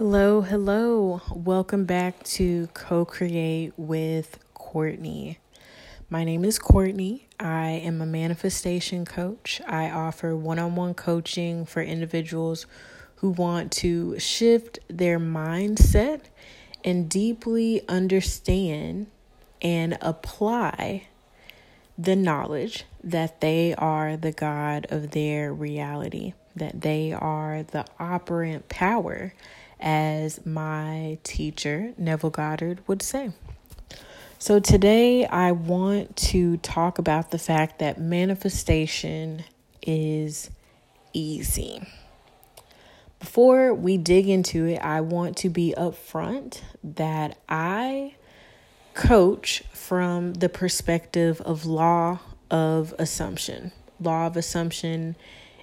Hello, hello. Welcome back to Co Create with Courtney. My name is Courtney. I am a manifestation coach. I offer one on one coaching for individuals who want to shift their mindset and deeply understand and apply the knowledge that they are the God of their reality, that they are the operant power as my teacher, Neville Goddard, would say. So, today I want to talk about the fact that manifestation is easy. Before we dig into it, I want to be upfront that I coach from the perspective of law of assumption. Law of assumption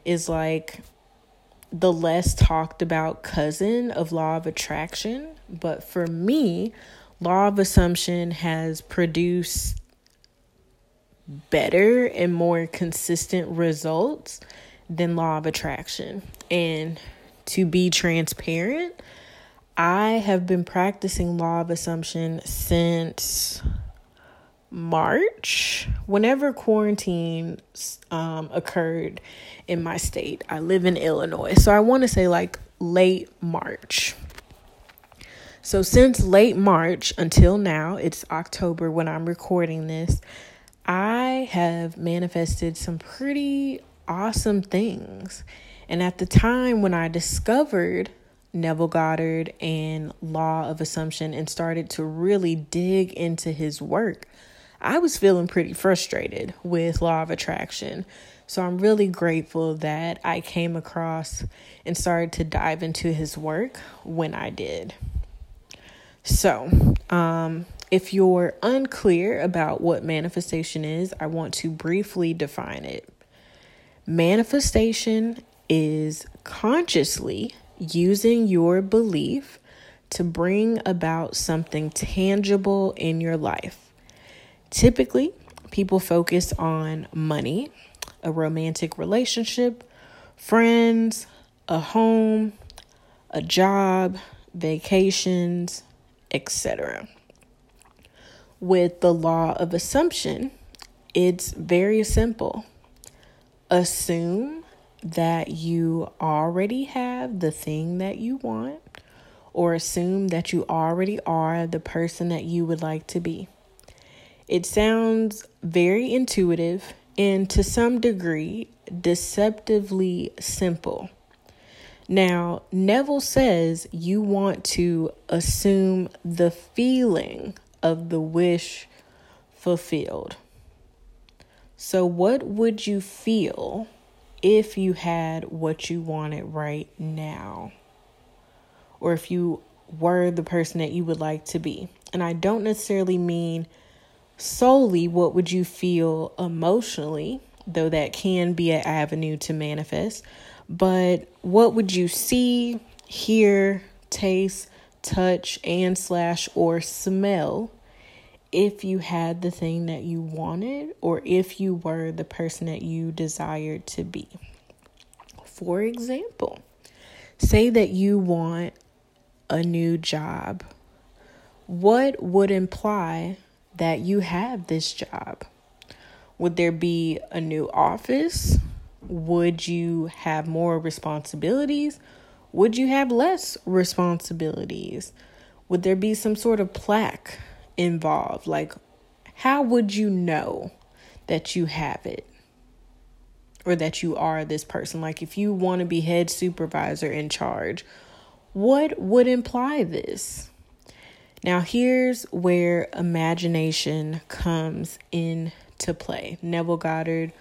is like the less talked about cousin of law of attraction. But for me, law of assumption has produced better and more consistent results than law of attraction. And to be transparent, I have been practicing law of assumption since March, whenever quarantine um, occurred in my state. I live in Illinois. So I want to say like late March. So since late March until now, it's October when I'm recording this, I have manifested some pretty awesome things. And at the time when I discovered Neville Goddard and Law of Assumption and started to really dig into his work, I was feeling pretty frustrated with law of attraction. So I'm really grateful that I came across and started to dive into his work when I did. So, um, if you're unclear about what manifestation is, I want to briefly define it. Manifestation is consciously using your belief to bring about something tangible in your life. Typically, people focus on money, a romantic relationship, friends, a home, a job, vacations, etc. With the law of assumption, it's very simple. Assume that you already have the thing that you want, or assume that you already are the person that you would like to be. It sounds very intuitive and to some degree deceptively simple. Now, Neville says you want to assume the feeling of the wish fulfilled. So, what would you feel if you had what you wanted right now? Or if you were the person that you would like to be? And I don't necessarily mean solely what would you feel emotionally, though that can be an avenue to manifest, but what would you see, hear, taste, touch, and slash or smell if you had the thing that you wanted or if you were the person that you desired to be. For example, say that you want a new job. What would imply that you have this job? Would there be a new office? Would you have more responsibilities? Would you have less responsibilities? Would there be some sort of plaque involved? Like, how would you know that you have it? Or that you are this person? Like, if you want to be head supervisor in charge, what would imply this? Now, here's where imagination comes into play. Neville Goddard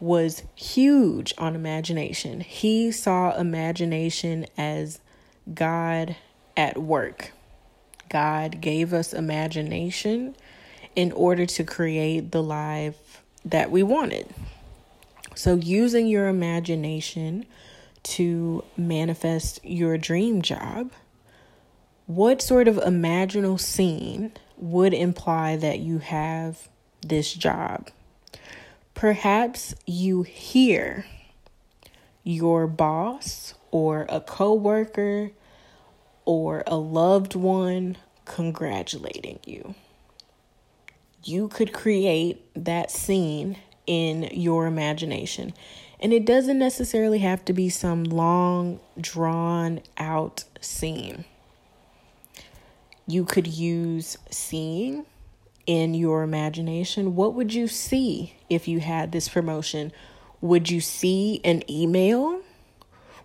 was huge on imagination. He saw imagination as God at work. God gave us imagination in order to create the life that we wanted. So, using your imagination to manifest your dream job what sort of imaginal scene would imply that you have this job? Perhaps you hear your boss or a coworker or a loved one congratulating you. You could create that scene in your imagination. And it doesn't necessarily have to be some long, drawn out scene. You could use seeing in your imagination. What would you see if you had this promotion? Would you see an email?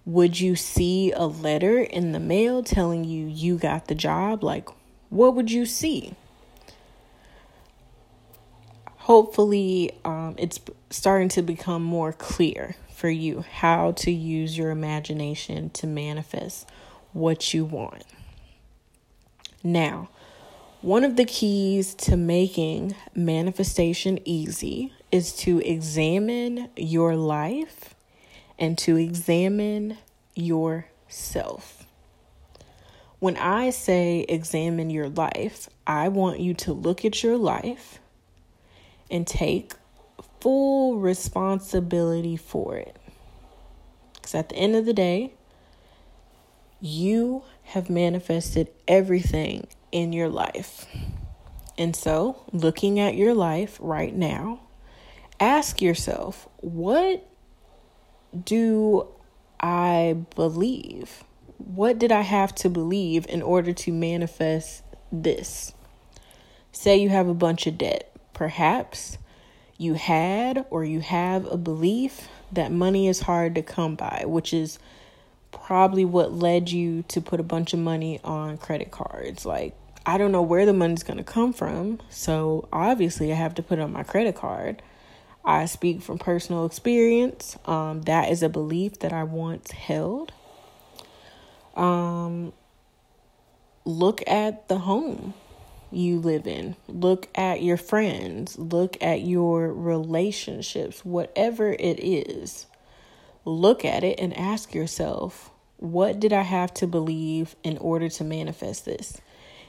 Would you see a letter in the mail telling you you got the job? Like, what would you see? Hopefully, um, it's starting to become more clear for you how to use your imagination to manifest what you want. Now, one of the keys to making manifestation easy is to examine your life and to examine yourself. When I say examine your life, I want you to look at your life and take full responsibility for it. Because at the end of the day, you have manifested everything in your life. And so, looking at your life right now, ask yourself, what do I believe? What did I have to believe in order to manifest this? Say you have a bunch of debt. Perhaps you had or you have a belief that money is hard to come by, which is probably what led you to put a bunch of money on credit cards. Like, I don't know where the money's going to come from. So, obviously, I have to put it on my credit card. I speak from personal experience. Um, that is a belief that I once held. Um, look at the home you live in. Look at your friends. Look at your relationships, whatever it is. Look at it and ask yourself, what did I have to believe in order to manifest this?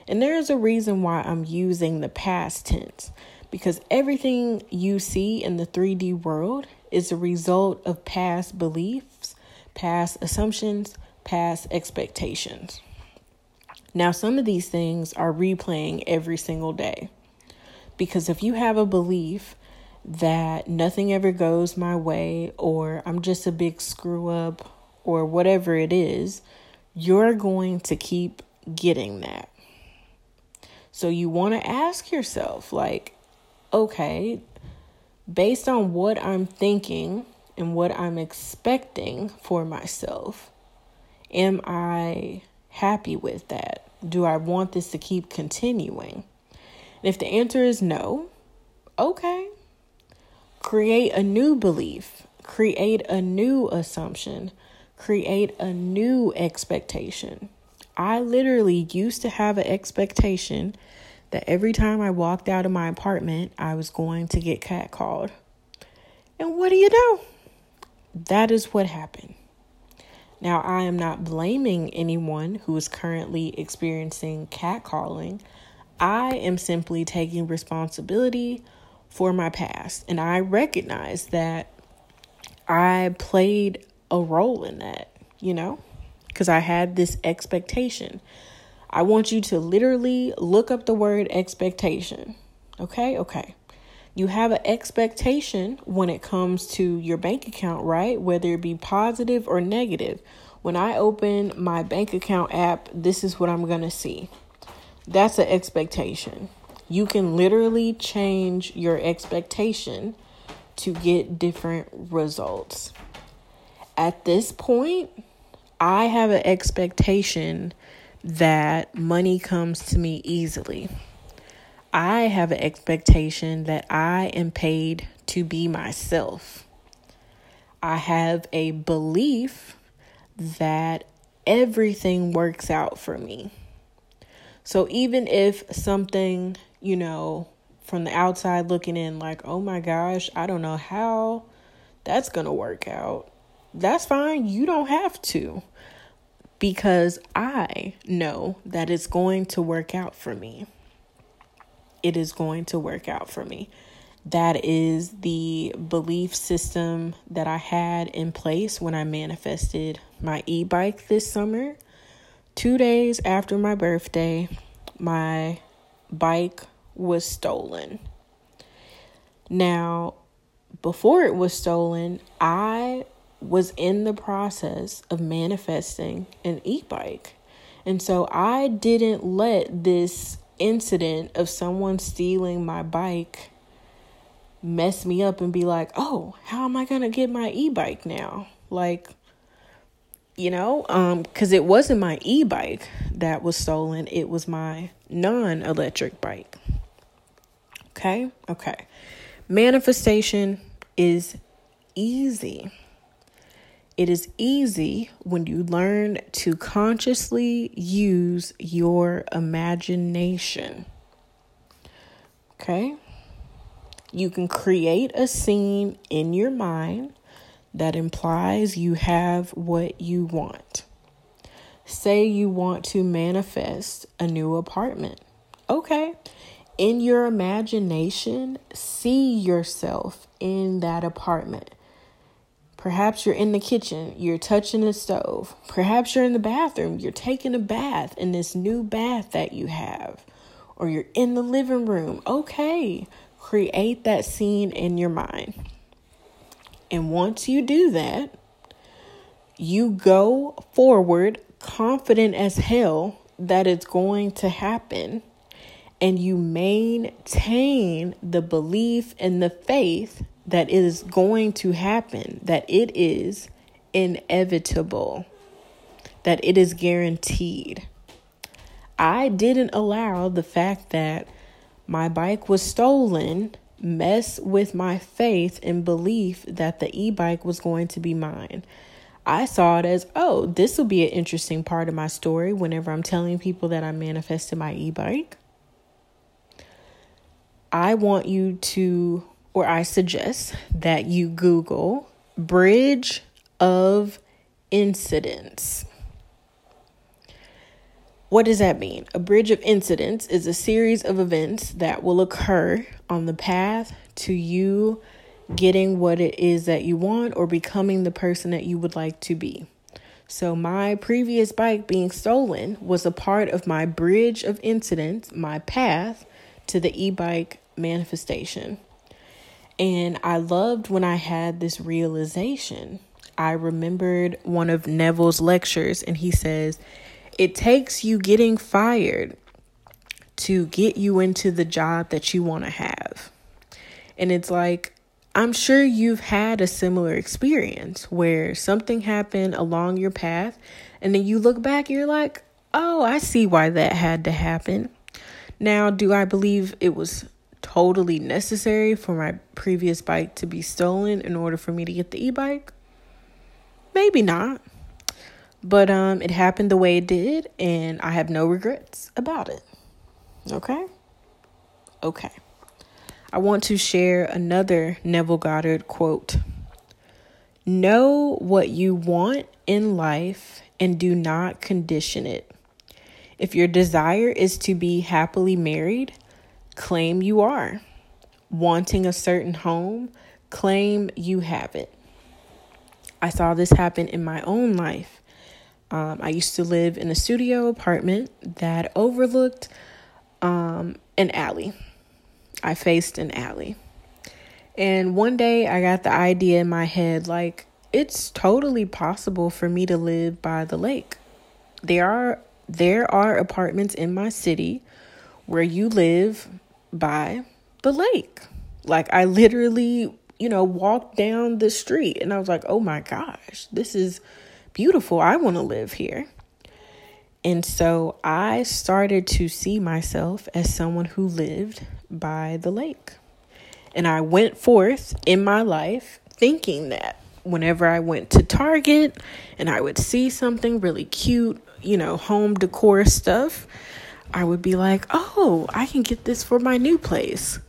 And there is a reason why I'm using the past tense because everything you see in the 3D world is a result of past beliefs, past assumptions, past expectations. Now, some of these things are replaying every single day. Because if you have a belief that nothing ever goes my way, or I'm just a big screw up, or whatever it is, you're going to keep getting that. So you want to ask yourself, like, okay, based on what I'm thinking and what I'm expecting for myself, am I happy with that? Do I want this to keep continuing? And if the answer is no, okay, create a new belief, create a new assumption, create a new expectation. I literally used to have an expectation that every time I walked out of my apartment, I was going to get catcalled. And what do you know? That is what happened. Now, I am not blaming anyone who is currently experiencing catcalling. I am simply taking responsibility for my past. And I recognize that I played a role in that, you know, because I had this expectation. I want you to literally look up the word expectation. Okay, okay. You have an expectation when it comes to your bank account, right? Whether it be positive or negative. When I open my bank account app, this is what I'm going to see. That's an expectation. You can literally change your expectation to get different results. At this point, I have an expectation that money comes to me easily. I have an expectation that I am paid to be myself. I have a belief that everything works out for me. So even if something, you know, from the outside looking in, like, oh my gosh, I don't know how that's going to work out, that's fine. You don't have to because I know that it's going to work out for me. It is going to work out for me. That is the belief system that I had in place when I manifested my e bike this summer two days after my birthday, my bike was stolen. Now, before it was stolen, I was in the process of manifesting an e bike. And so I didn't let this incident of someone stealing my bike mess me up and be like, oh, how am I going to get my e bike now? Like, you know, um, because it wasn't my e bike that was stolen, it was my non electric bike. Okay, okay. Manifestation is easy. It is easy when you learn to consciously use your imagination. Okay? You can create a scene in your mind that implies you have what you want. Say you want to manifest a new apartment. Okay. In your imagination, see yourself in that apartment. Perhaps you're in the kitchen, you're touching the stove. Perhaps you're in the bathroom, you're taking a bath in this new bath that you have. Or you're in the living room. Okay, create that scene in your mind. And once you do that, you go forward confident as hell that it's going to happen. And you maintain the belief and the faith that it is going to happen, that it is inevitable, that it is guaranteed. I didn't allow the fact that my bike was stolen mess with my faith and belief that the e bike was going to be mine. I saw it as, oh, this will be an interesting part of my story whenever I'm telling people that I manifested my e bike. I want you to, or I suggest that you Google Bridge of Incidents. What does that mean? A bridge of incidents is a series of events that will occur on the path to you getting what it is that you want or becoming the person that you would like to be. So, my previous bike being stolen was a part of my bridge of incidents, my path to the e bike manifestation. And I loved when I had this realization. I remembered one of Neville's lectures, and he says, it takes you getting fired to get you into the job that you want to have. And it's like, I'm sure you've had a similar experience where something happened along your path, and then you look back you're like, oh, I see why that had to happen. Now, do I believe it was totally necessary for my previous bike to be stolen in order for me to get the e bike? Maybe not. But um, it happened the way it did, and I have no regrets about it. Okay? Okay. I want to share another Neville Goddard quote Know what you want in life and do not condition it. If your desire is to be happily married, claim you are. Wanting a certain home, claim you have it. I saw this happen in my own life um, I used to live in a studio apartment that overlooked um, an alley. I faced an alley. And one day I got the idea in my head like, it's totally possible for me to live by the lake. There are there are apartments in my city where you live by the lake. Like I literally, you know, walked down the street and I was like, "Oh my gosh, this is beautiful. I want to live here. And so I started to see myself as someone who lived by the lake. And I went forth in my life thinking that whenever I went to Target and I would see something really cute, you know, home decor stuff, I would be like, oh, I can get this for my new place.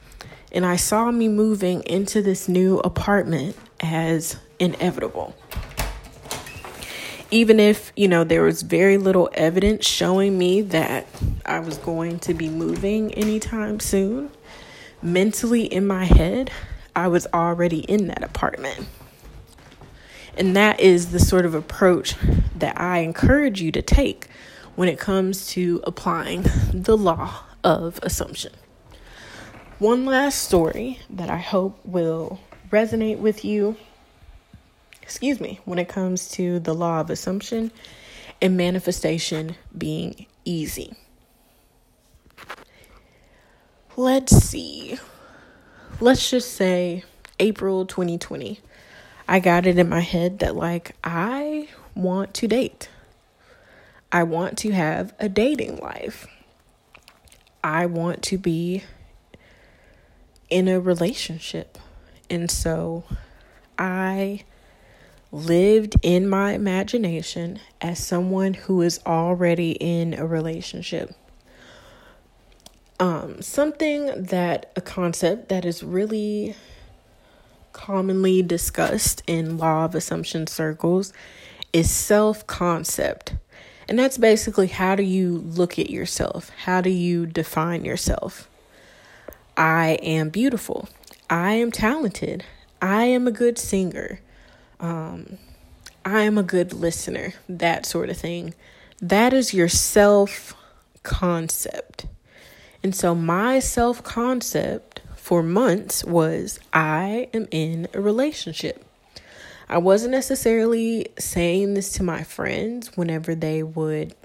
And I saw me moving into this new apartment as inevitable even if, you know, there was very little evidence showing me that I was going to be moving anytime soon, mentally in my head, I was already in that apartment. And that is the sort of approach that I encourage you to take when it comes to applying the law of assumption. One last story that I hope will resonate with you, excuse me, when it comes to the law of assumption and manifestation being easy. Let's see. Let's just say April 2020. I got it in my head that, like, I want to date. I want to have a dating life. I want to be in a relationship. And so I lived in my imagination as someone who is already in a relationship. Um, something that a concept that is really commonly discussed in law of assumption circles is self concept. And that's basically how do you look at yourself? How do you define yourself? I am beautiful. I am talented. I am a good singer. Um, I am a good listener. That sort of thing. That is your self concept. And so, my self concept for months was I am in a relationship. I wasn't necessarily saying this to my friends whenever they would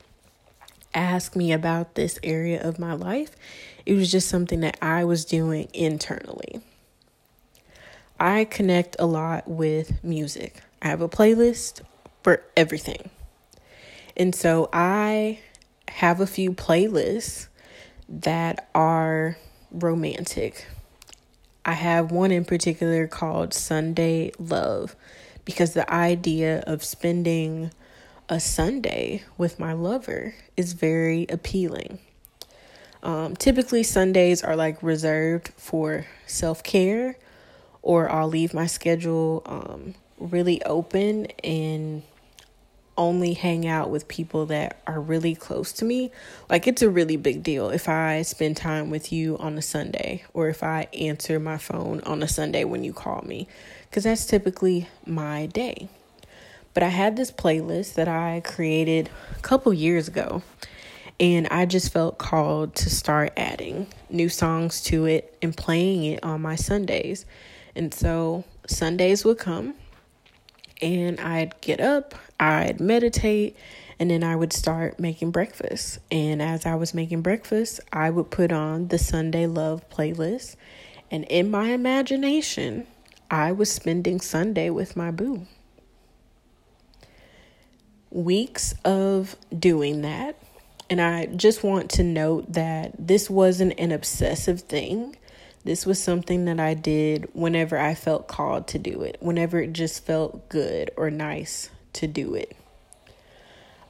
ask me about this area of my life. It was just something that I was doing internally. I connect a lot with music. I have a playlist for everything. And so I have a few playlists that are romantic. I have one in particular called Sunday Love because the idea of spending a Sunday with my lover is very appealing. Um, typically, Sundays are like reserved for self care, or I'll leave my schedule um, really open and only hang out with people that are really close to me. Like, it's a really big deal if I spend time with you on a Sunday, or if I answer my phone on a Sunday when you call me because that's typically my day. But I had this playlist that I created a couple years ago, and I just felt called to start adding new songs to it and playing it on my Sundays. And so Sundays would come, and I'd get up, I'd meditate, and then I would start making breakfast. And as I was making breakfast, I would put on the Sunday Love playlist. And in my imagination, I was spending Sunday with my boo. Weeks of doing that. And I just want to note that this wasn't an obsessive thing. This was something that I did whenever I felt called to do it, whenever it just felt good or nice to do it.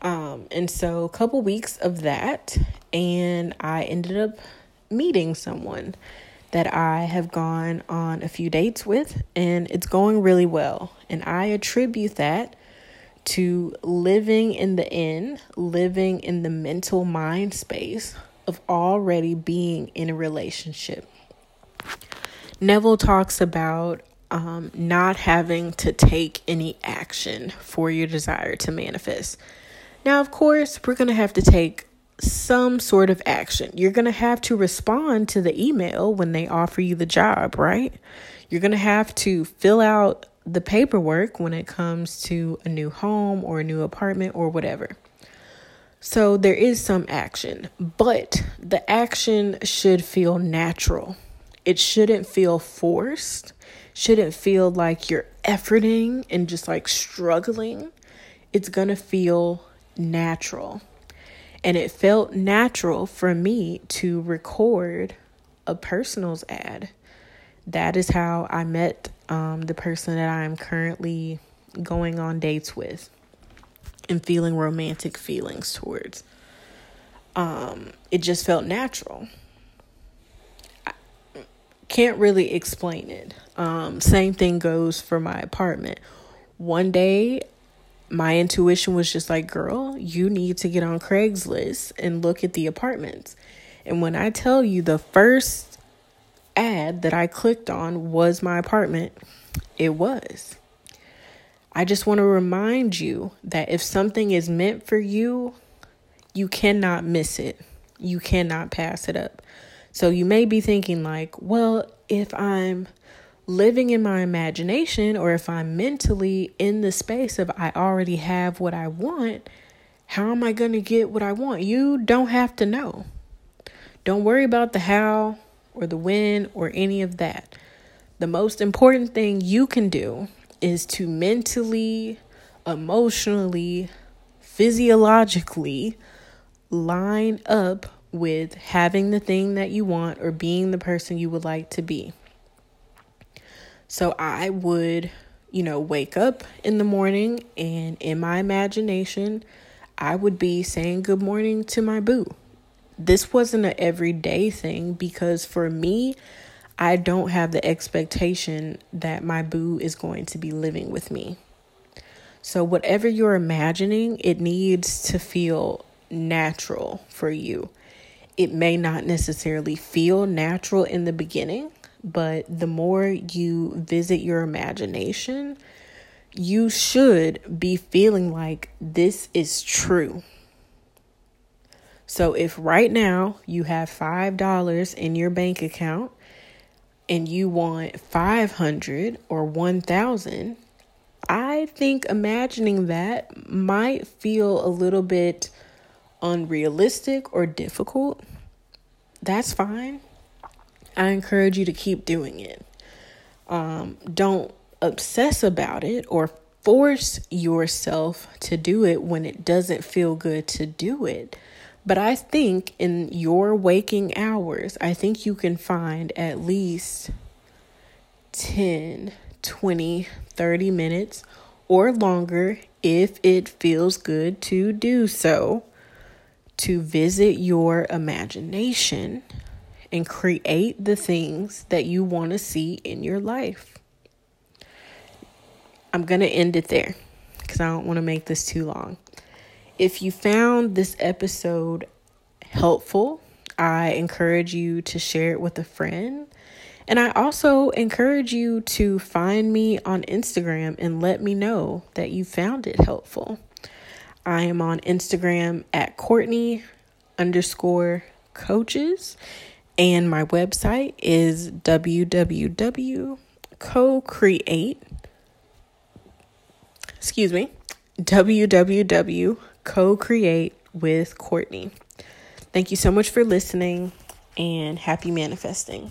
Um, and so, a couple weeks of that, and I ended up meeting someone that I have gone on a few dates with, and it's going really well. And I attribute that to living in the inn, living in the mental mind space of already being in a relationship. Neville talks about um, not having to take any action for your desire to manifest. Now, of course, we're going to have to take some sort of action. You're going to have to respond to the email when they offer you the job, right? You're going to have to fill out the paperwork when it comes to a new home or a new apartment or whatever. So there is some action, but the action should feel natural. It shouldn't feel forced, shouldn't feel like you're efforting and just like struggling. It's going to feel natural. And it felt natural for me to record a personals ad. That is how I met um, the person that I'm currently going on dates with and feeling romantic feelings towards. Um, it just felt natural. Can't really explain it. Um, same thing goes for my apartment. One day my intuition was just like, girl, you need to get on Craigslist and look at the apartments. And when I tell you the first ad that I clicked on was my apartment, it was. I just want to remind you that if something is meant for you, You cannot miss it. You cannot pass it up. So you may be thinking, like, well, if I'm living in my imagination or if I'm mentally in the space of I already have what I want, how am I going to get what I want? You don't have to know. Don't worry about the how or the when or any of that. The most important thing you can do is to mentally, emotionally, physiologically line up with having the thing that you want or being the person you would like to be. So I would, you know, wake up in the morning and in my imagination, I would be saying good morning to my boo. This wasn't an everyday thing because for me, I don't have the expectation that my boo is going to be living with me. So, whatever you're imagining, it needs to feel natural for you. It may not necessarily feel natural in the beginning, but the more you visit your imagination, you should be feeling like this is true. So if right now you have $5 in your bank account and you want 500 or 1000, I think imagining that might feel a little bit unrealistic or difficult. That's fine. I encourage you to keep doing it. Um, don't obsess about it or force yourself to do it when it doesn't feel good to do it. But I think in your waking hours, I think you can find at least 10, 20, 30 minutes or longer if it feels good to do so to visit your imagination and create the things that you want to see in your life. I'm going to end it there because I don't want to make this too long. If you found this episode helpful, I encourage you to share it with a friend. And I also encourage you to find me on Instagram and let me know that you found it helpful. I am on Instagram at Courtney underscore coaches, and my website is www.co-create excuse me, www co-create with Courtney. Thank you so much for listening and happy manifesting.